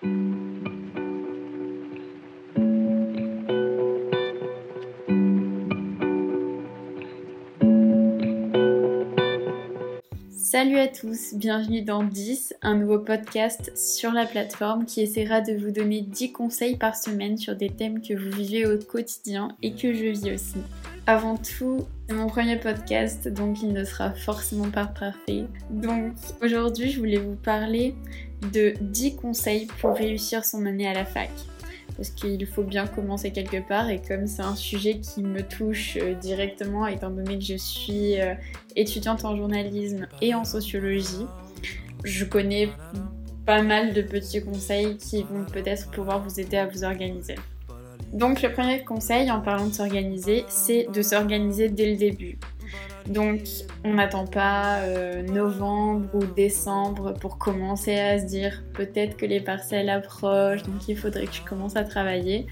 Salut à tous, bienvenue dans 10, un nouveau podcast sur la plateforme qui essaiera de vous donner 10 conseils par semaine sur des thèmes que vous vivez au quotidien et que je vis aussi. Avant tout, c'est mon premier podcast, donc il ne sera forcément pas parfait. Donc aujourd'hui, je voulais vous parler de 10 conseils pour réussir son année à la fac parce qu'il faut bien commencer quelque part et comme c'est un sujet qui me touche euh, directement étant donné que je suis euh, étudiante en journalisme et en sociologie, je connais pas mal de petits conseils qui vont peut-être pouvoir vous aider à vous organiser. Donc le premier conseil en parlant de s'organiser, c'est de s'organiser dès le début. Donc on n'attend pas euh, novembre ou décembre pour commencer à se dire peut-être que les parcelles approchent, donc il faudrait que je commence à travailler.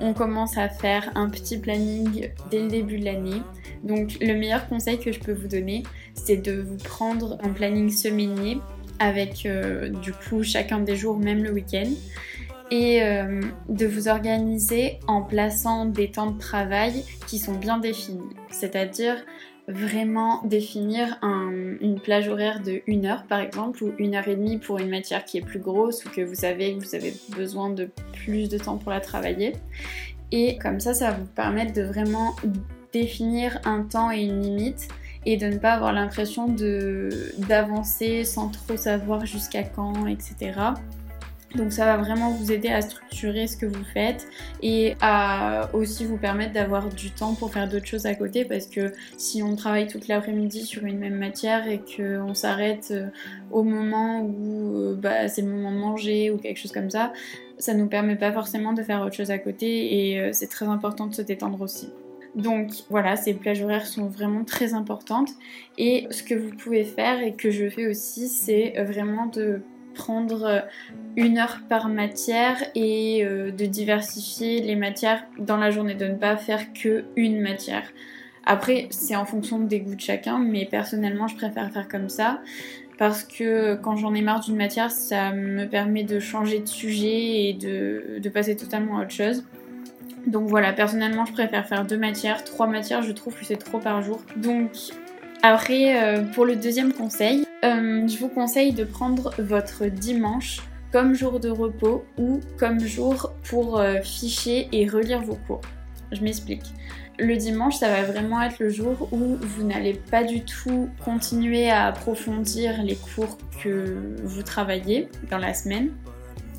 On commence à faire un petit planning dès le début de l'année. Donc le meilleur conseil que je peux vous donner, c'est de vous prendre un planning semainier avec euh, du coup chacun des jours, même le week-end et euh, de vous organiser en plaçant des temps de travail qui sont bien définis. C'est-à-dire vraiment définir une plage horaire de 1 heure par exemple ou une heure et demie pour une matière qui est plus grosse ou que vous savez que vous avez besoin de plus de temps pour la travailler. Et comme ça, ça va vous permettre de vraiment définir un temps et une limite et de ne pas avoir l'impression d'avancer sans trop savoir jusqu'à quand, etc. Donc ça va vraiment vous aider à structurer ce que vous faites et à aussi vous permettre d'avoir du temps pour faire d'autres choses à côté parce que si on travaille toute l'après-midi sur une même matière et qu'on s'arrête euh, au moment où euh, bah, c'est le moment de manger ou quelque chose comme ça, ça nous permet pas forcément de faire autre chose à côté et euh, c'est très important de se détendre aussi. Donc voilà, ces plages horaires sont vraiment très importantes et ce que vous pouvez faire et que je fais aussi, c'est vraiment de prendre euh, une heure par matière et euh, de diversifier les matières dans la journée, de ne pas faire que une matière. Après, c'est en fonction des goûts de chacun, mais personnellement, je préfère faire comme ça parce que quand j'en ai marre d'une matière, ça me permet de changer de sujet et de, de, passer totalement à autre chose. Donc voilà, personnellement, je préfère faire deux matières, trois matières, je trouve que c'est trop par jour. Donc après, euh, pour le deuxième conseil, euh, je vous conseille de prendre votre dimanche comme jour de repos ou comme jour pour euh, ficher et relire vos cours. Je m'explique. Le dimanche, ça va vraiment être le jour où vous n'allez pas du tout continuer à approfondir les cours que vous travaillez dans la semaine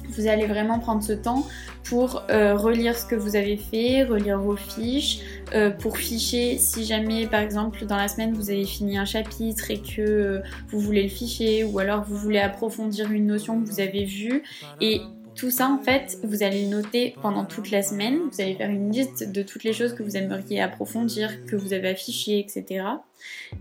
vous allez vraiment prendre ce temps pour euh, relire ce que vous avez fait, relire vos fiches, euh, pour ficher si jamais par exemple dans la semaine vous avez fini un chapitre et que euh, vous voulez le ficher ou alors vous voulez approfondir une notion que vous avez vue et tout ça, en fait, vous allez le noter pendant toute la semaine. Vous allez faire une liste de toutes les choses que vous aimeriez approfondir, que vous avez affichées, etc.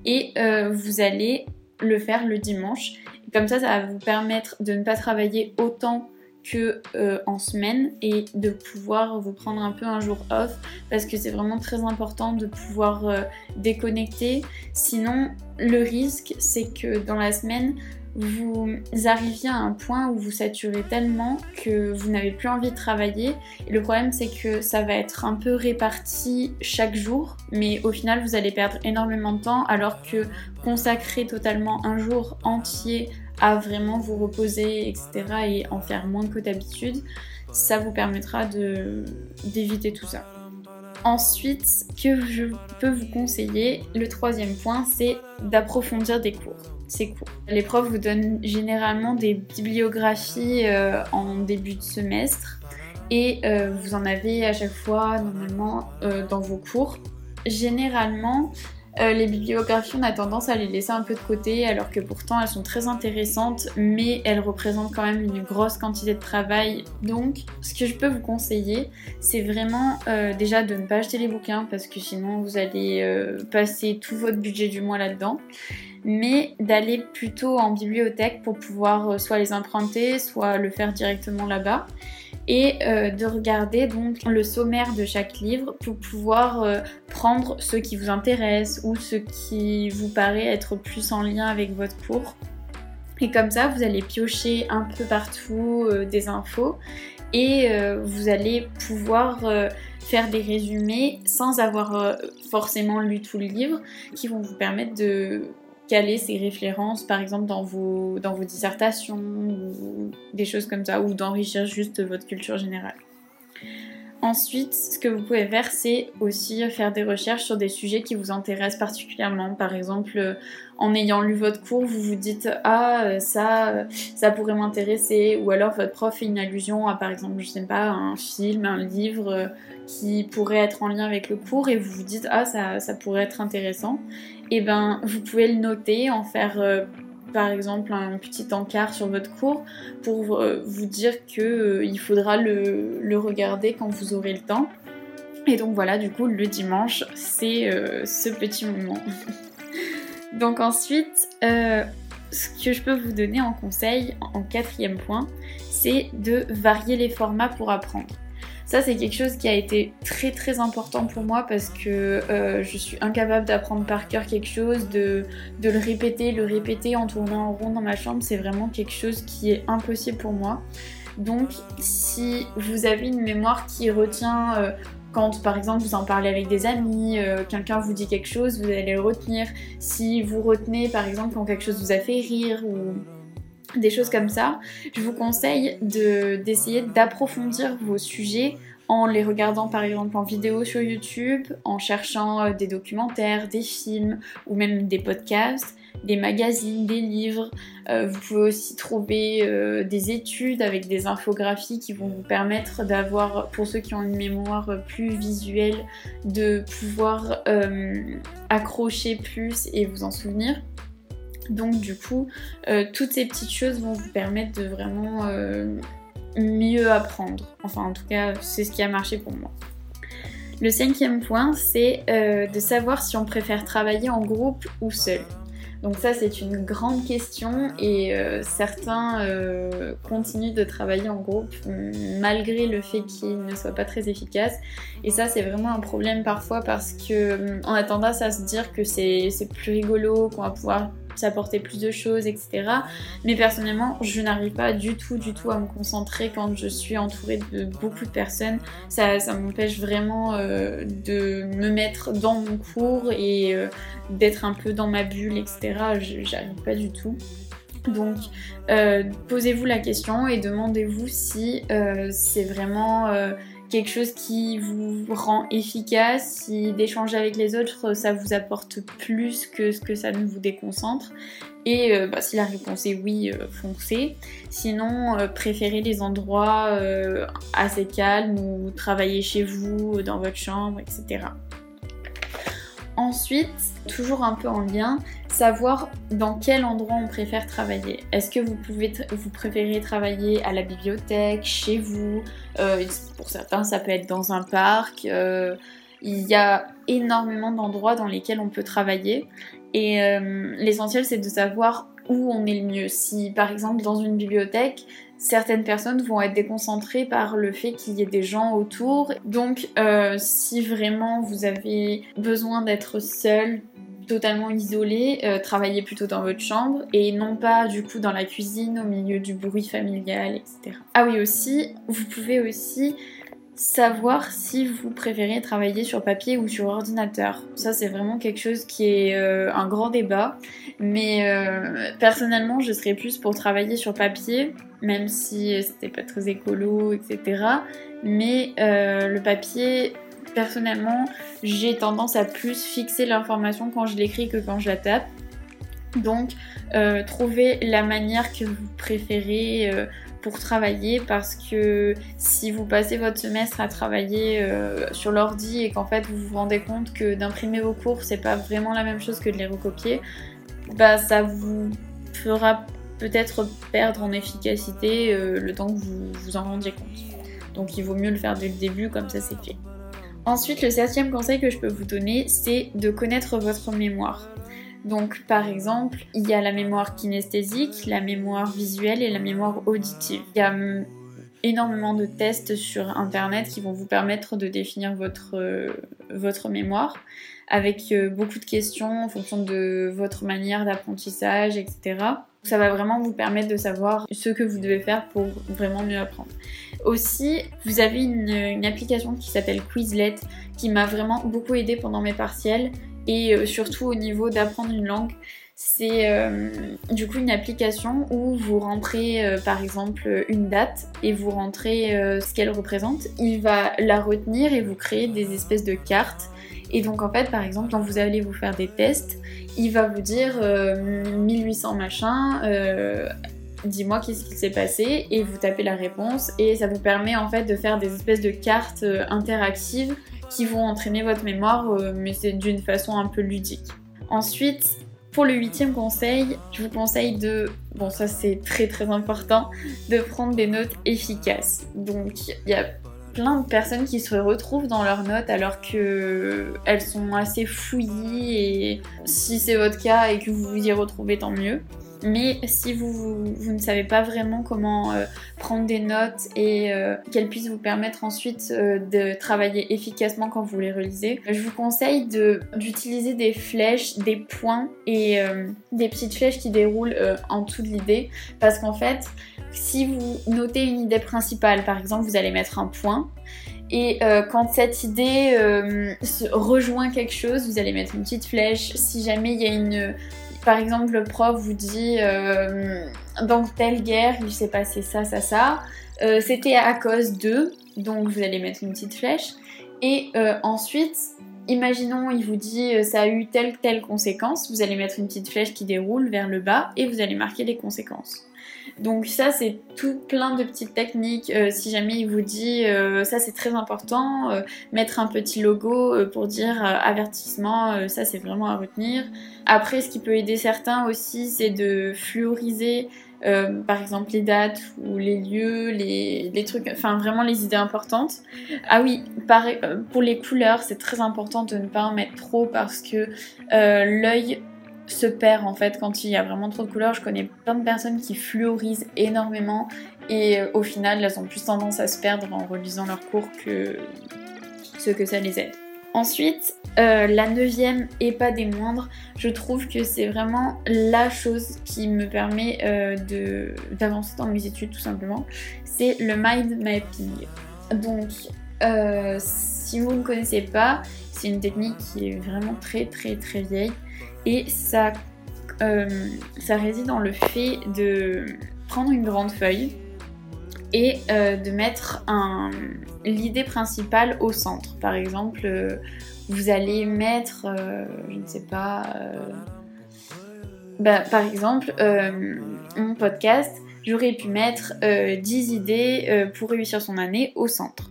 Et vous allez le faire le dimanche. Comme ça, ça va vous permettre de ne pas travailler autant que euh, en semaine et de pouvoir vous prendre un peu un jour off parce que c'est vraiment très important de pouvoir euh, déconnecter. Sinon, le risque c'est que dans la semaine, vous arriviez à un point où vous saturez tellement que vous n'avez plus envie de travailler. Et le problème, c'est que ça va être un peu réparti chaque jour, mais au final, vous allez perdre énormément de temps, alors que consacrer totalement un jour entier à vraiment vous reposer, etc., et en faire moins que d'habitude, ça vous permettra d'éviter tout ça. Ensuite, que je peux vous conseiller, le troisième point, c'est d'approfondir des cours. C'est cours. Les profs vous donnent généralement des bibliographies euh, en début de semestre et euh, vous en avez à chaque fois normalement euh, dans vos cours. Généralement, euh, les bibliographies, on a tendance à les laisser un peu de côté, alors que pourtant elles sont très intéressantes, mais elles représentent quand même une grosse quantité de travail. Donc, ce que je peux vous conseiller, c'est vraiment euh, déjà de ne pas acheter les bouquins, parce que sinon vous allez euh, passer tout votre budget du mois là-dedans mais d'aller plutôt en bibliothèque pour pouvoir soit les emprunter, soit le faire directement là-bas et euh, de regarder donc le sommaire de chaque livre pour pouvoir euh, prendre ce qui vous intéresse ou ce qui vous paraît être plus en lien avec votre cours. Et comme ça, vous allez piocher un peu partout euh, des infos et vous allez pouvoir faire des résumés sans avoir forcément lu tout le livre qui vont vous permettre de caler ces références par exemple dans vos, dans vos dissertations ou des choses comme ça ou d'enrichir juste votre culture générale. Ensuite, ce que vous pouvez faire, c'est aussi faire des recherches sur des sujets qui vous intéressent particulièrement. Par exemple, euh, en ayant lu votre cours, vous vous dites ah euh, ça, euh, ça pourrait m'intéresser, ou alors votre prof fait une allusion à par exemple, je sais pas, un film, un livre qui pourrait être en lien avec le cours, et vous vous dites ah ça, ça pourrait être intéressant. Et eh ben, vous pouvez le noter, en faire par exemple un petit encart sur votre cours pour euh, vous dire qu'il euh, faudra le, regarder quand vous aurez le temps. Et donc voilà, du coup, le dimanche, c'est euh, ce petit moment. donc ensuite, ce que je peux vous donner en conseil, en quatrième point, c'est de varier les formats pour apprendre. Ça, c'est quelque chose qui a été très très important pour moi parce que euh, je suis incapable d'apprendre par cœur quelque chose, de, le répéter, le répéter en tournant en rond dans ma chambre. C'est vraiment quelque chose qui est impossible pour moi. Donc, si vous avez une mémoire qui retient euh, quand par exemple vous en parlez avec des amis, euh, quelqu'un vous dit quelque chose, vous allez le retenir. Si vous retenez par exemple quand quelque chose vous a fait rire ou des choses comme ça, je vous conseille d'essayer d'approfondir vos sujets en les regardant par exemple en vidéo sur YouTube, en cherchant euh, des documentaires, des films ou même des podcasts, des magazines, des livres. Euh, vous pouvez aussi trouver euh, des études avec des infographies qui vont vous permettre d'avoir, pour ceux qui ont une mémoire plus visuelle, de pouvoir accrocher plus et vous en souvenir. Donc du coup, euh, toutes ces petites choses vont vous permettre de vraiment euh, mieux apprendre. Enfin en tout cas, c'est ce qui a marché pour moi. Le cinquième point, c'est euh, de savoir si on préfère travailler en groupe ou seul. Donc ça c'est une grande question et certains continuent de travailler en groupe malgré le fait qu'ils ne soient pas très efficaces. Et ça c'est vraiment un problème parfois parce qu'on a tendance à se dire que c'est plus rigolo, qu'on va pouvoir s'apporter plus de choses, etc. Mais personnellement, je n'arrive pas du tout, du tout à me concentrer quand je suis entourée de beaucoup de personnes. Ça, ça m'empêche vraiment euh, de me mettre dans mon cours et euh, d'être un peu dans ma bulle, etc. J'arrive pas du tout. Donc, euh, posez-vous la question et demandez-vous si c'est vraiment quelque chose qui vous rend efficace, si d'échanger avec les autres, ça vous apporte plus que ce que ça ne vous déconcentre. Et euh, bah, si la réponse est oui, euh, foncez. Sinon, euh, préférez les endroits assez calmes ou travaillez chez vous, dans votre chambre, etc. Ensuite, toujours un peu en lien, savoir dans quel endroit on préfère travailler. Est-ce que vous, préférez travailler à la bibliothèque, chez vous? Euh, Pour certains, ça peut être dans un parc. Euh, il y a énormément d'endroits dans lesquels on peut travailler. Et euh, l'essentiel, c'est de savoir où on est le mieux. Si par exemple dans une bibliothèque, certaines personnes vont être déconcentrées par le fait qu'il y ait des gens autour. Donc euh, si vraiment vous avez besoin d'être seul, totalement isolé, euh, travaillez plutôt dans votre chambre et non pas du coup dans la cuisine au milieu du bruit familial, etc. Ah oui aussi, vous pouvez aussi savoir si vous préférez travailler sur papier ou sur ordinateur. Ça, c'est vraiment quelque chose qui est euh, un grand débat. Mais euh, personnellement, je serais plus pour travailler sur papier, même si c'était pas très écolo, etc. Mais euh, le papier, personnellement, j'ai tendance à plus fixer l'information quand je l'écris que quand je la tape. Donc, trouvez la manière que vous préférez pour travailler parce que si vous passez votre semestre à travailler euh, sur l'ordi et qu'en fait vous vous rendez compte que d'imprimer vos cours c'est pas vraiment la même chose que de les recopier, bah ça vous fera peut-être perdre en efficacité euh, le temps que vous vous en rendiez compte. Donc il vaut mieux le faire dès le début comme ça c'est fait. Ensuite, le septième conseil que je peux vous donner, c'est de connaître votre mémoire. Donc par exemple, il y a la mémoire kinesthésique, la mémoire visuelle et la mémoire auditive. Il y a hum, énormément de tests sur internet qui vont vous permettre de définir votre, euh, votre mémoire. avec euh, beaucoup de questions en fonction de votre manière d'apprentissage, etc. Ça va vraiment vous permettre de savoir ce que vous devez faire pour vraiment mieux apprendre. Aussi, vous avez une, application qui s'appelle Quizlet qui m'a vraiment beaucoup aidé pendant mes partiels et euh, surtout au niveau d'apprendre une langue. C'est euh, du coup une application où vous rentrez euh, par exemple une date et vous rentrez ce qu'elle représente. Il va la retenir et vous créer des espèces de cartes. Et donc en fait par exemple quand vous allez vous faire des tests, il va vous dire 1800 machin dis-moi qu'est-ce qui s'est passé et vous tapez la réponse et ça vous permet en fait de faire des espèces de cartes interactives qui vont entraîner votre mémoire euh, mais c'est d'une façon un peu ludique. Ensuite, pour le huitième conseil, je vous conseille de, bon ça c'est très très important, de prendre des notes efficaces. Donc il y a plein de personnes qui se retrouvent dans leurs notes alors que elles sont assez fouillies et si c'est votre cas et que vous vous y retrouvez tant mieux. Mais si vous, ne savez pas vraiment comment euh, prendre des notes et euh, qu'elles puissent vous permettre ensuite euh, de travailler efficacement quand vous les relisez, je vous conseille d'utiliser des flèches, des points et des petites flèches qui déroulent en dessous de l'idée. Parce qu'en fait, si vous notez une idée principale, par exemple, vous allez mettre un point. Et quand cette idée rejoint quelque chose, vous allez mettre une petite flèche. Si jamais il y a une, par exemple, le prof vous dit euh, dans telle guerre, il s'est passé ça, ça, ça. Euh, c'était à cause de, donc vous allez mettre une petite flèche. Et euh, ensuite, imaginons, il vous dit ça a eu telle, telle conséquence. Vous allez mettre une petite flèche qui déroule vers le bas et vous allez marquer les conséquences. Donc ça c'est tout plein de petites techniques. Euh, si jamais il vous dit euh, ça c'est très important, euh, mettre un petit logo pour dire avertissement, ça c'est vraiment à retenir. Après ce qui peut aider certains aussi c'est de fluoriser par exemple les dates ou les lieux, les, trucs, enfin vraiment les idées importantes. Ah oui, pour les couleurs c'est très important de ne pas en mettre trop parce que l'œil se perd en fait quand il y a vraiment trop de couleurs. Je connais plein de personnes qui fluorisent énormément et euh, au final elles ont plus tendance à se perdre en relisant leurs cours que ce que ça les aide. Ensuite, euh, la neuvième et pas des moindres, je trouve que c'est vraiment la chose qui me permet euh, d'avancer dans mes études tout simplement, c'est le mind mapping. Donc, si vous ne connaissez pas, c'est une technique qui est vraiment très très très vieille et ça, euh, ça réside dans le fait de prendre une grande feuille et euh, de mettre l'idée principale au centre. Par exemple, euh, vous allez mettre, je ne sais pas, bah, par exemple, mon podcast, j'aurais pu mettre 10 idées pour réussir son année au centre.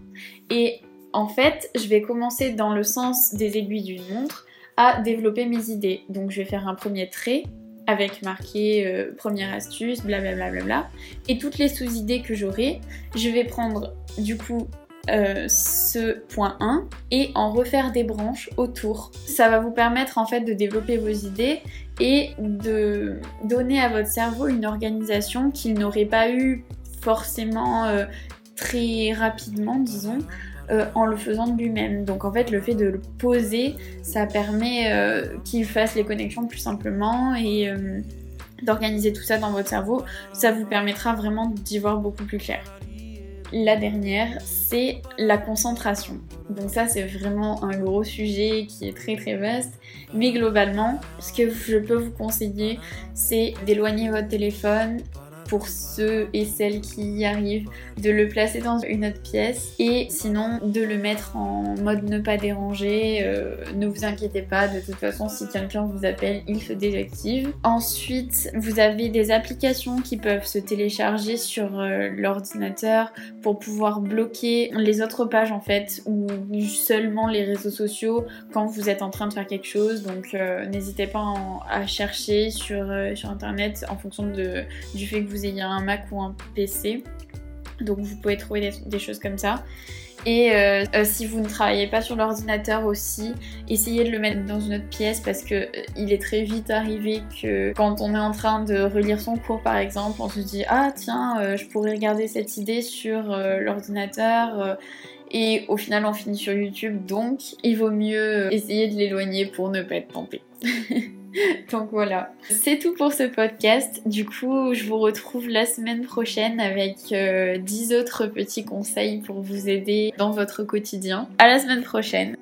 Et en fait, je vais commencer dans le sens des aiguilles d'une montre à développer mes idées. Donc je vais faire un premier trait avec marqué euh, première astuce, blablabla. Bla, bla, bla, et toutes les sous-idées que j'aurai, je vais prendre du coup euh, ce point 1 et en refaire des branches autour. Ça va vous permettre en fait de développer vos idées et de donner à votre cerveau une organisation qu'il n'aurait pas eu forcément euh, très rapidement, disons, euh, en le faisant de lui-même. Donc en fait, le fait de le poser, ça permet euh, qu'il fasse les connexions plus simplement et euh, d'organiser tout ça dans votre cerveau. Ça vous permettra vraiment d'y voir beaucoup plus clair. La dernière, c'est la concentration. Donc ça, c'est vraiment un gros sujet qui est très très vaste. Mais globalement, ce que je peux vous conseiller, c'est d'éloigner votre téléphone pour ceux et celles qui y arrivent, de le placer dans une autre pièce et sinon de le mettre en mode ne pas déranger. Euh, ne vous inquiétez pas, de toute façon, si quelqu'un vous appelle, il se désactive. Ensuite, vous avez des applications qui peuvent se télécharger sur euh, l'ordinateur pour pouvoir bloquer les autres pages en fait ou seulement les réseaux sociaux quand vous êtes en train de faire quelque chose. Donc euh, n'hésitez pas à chercher sur, sur internet en fonction de, du fait que vous ayez un Mac ou un PC. Donc vous pouvez trouver des, choses comme ça. Et euh, euh, si vous ne travaillez pas sur l'ordinateur aussi, essayez de le mettre dans une autre pièce parce que euh, il est très vite arrivé que quand on est en train de relire son cours par exemple, on se dit ah tiens je pourrais regarder cette idée sur l'ordinateur et au final on finit sur YouTube donc il vaut mieux essayer de l'éloigner pour ne pas être tenté. Donc voilà, c'est tout pour ce podcast. Du coup, je vous retrouve la semaine prochaine avec 10 euh, autres petits conseils pour vous aider dans votre quotidien. À la semaine prochaine.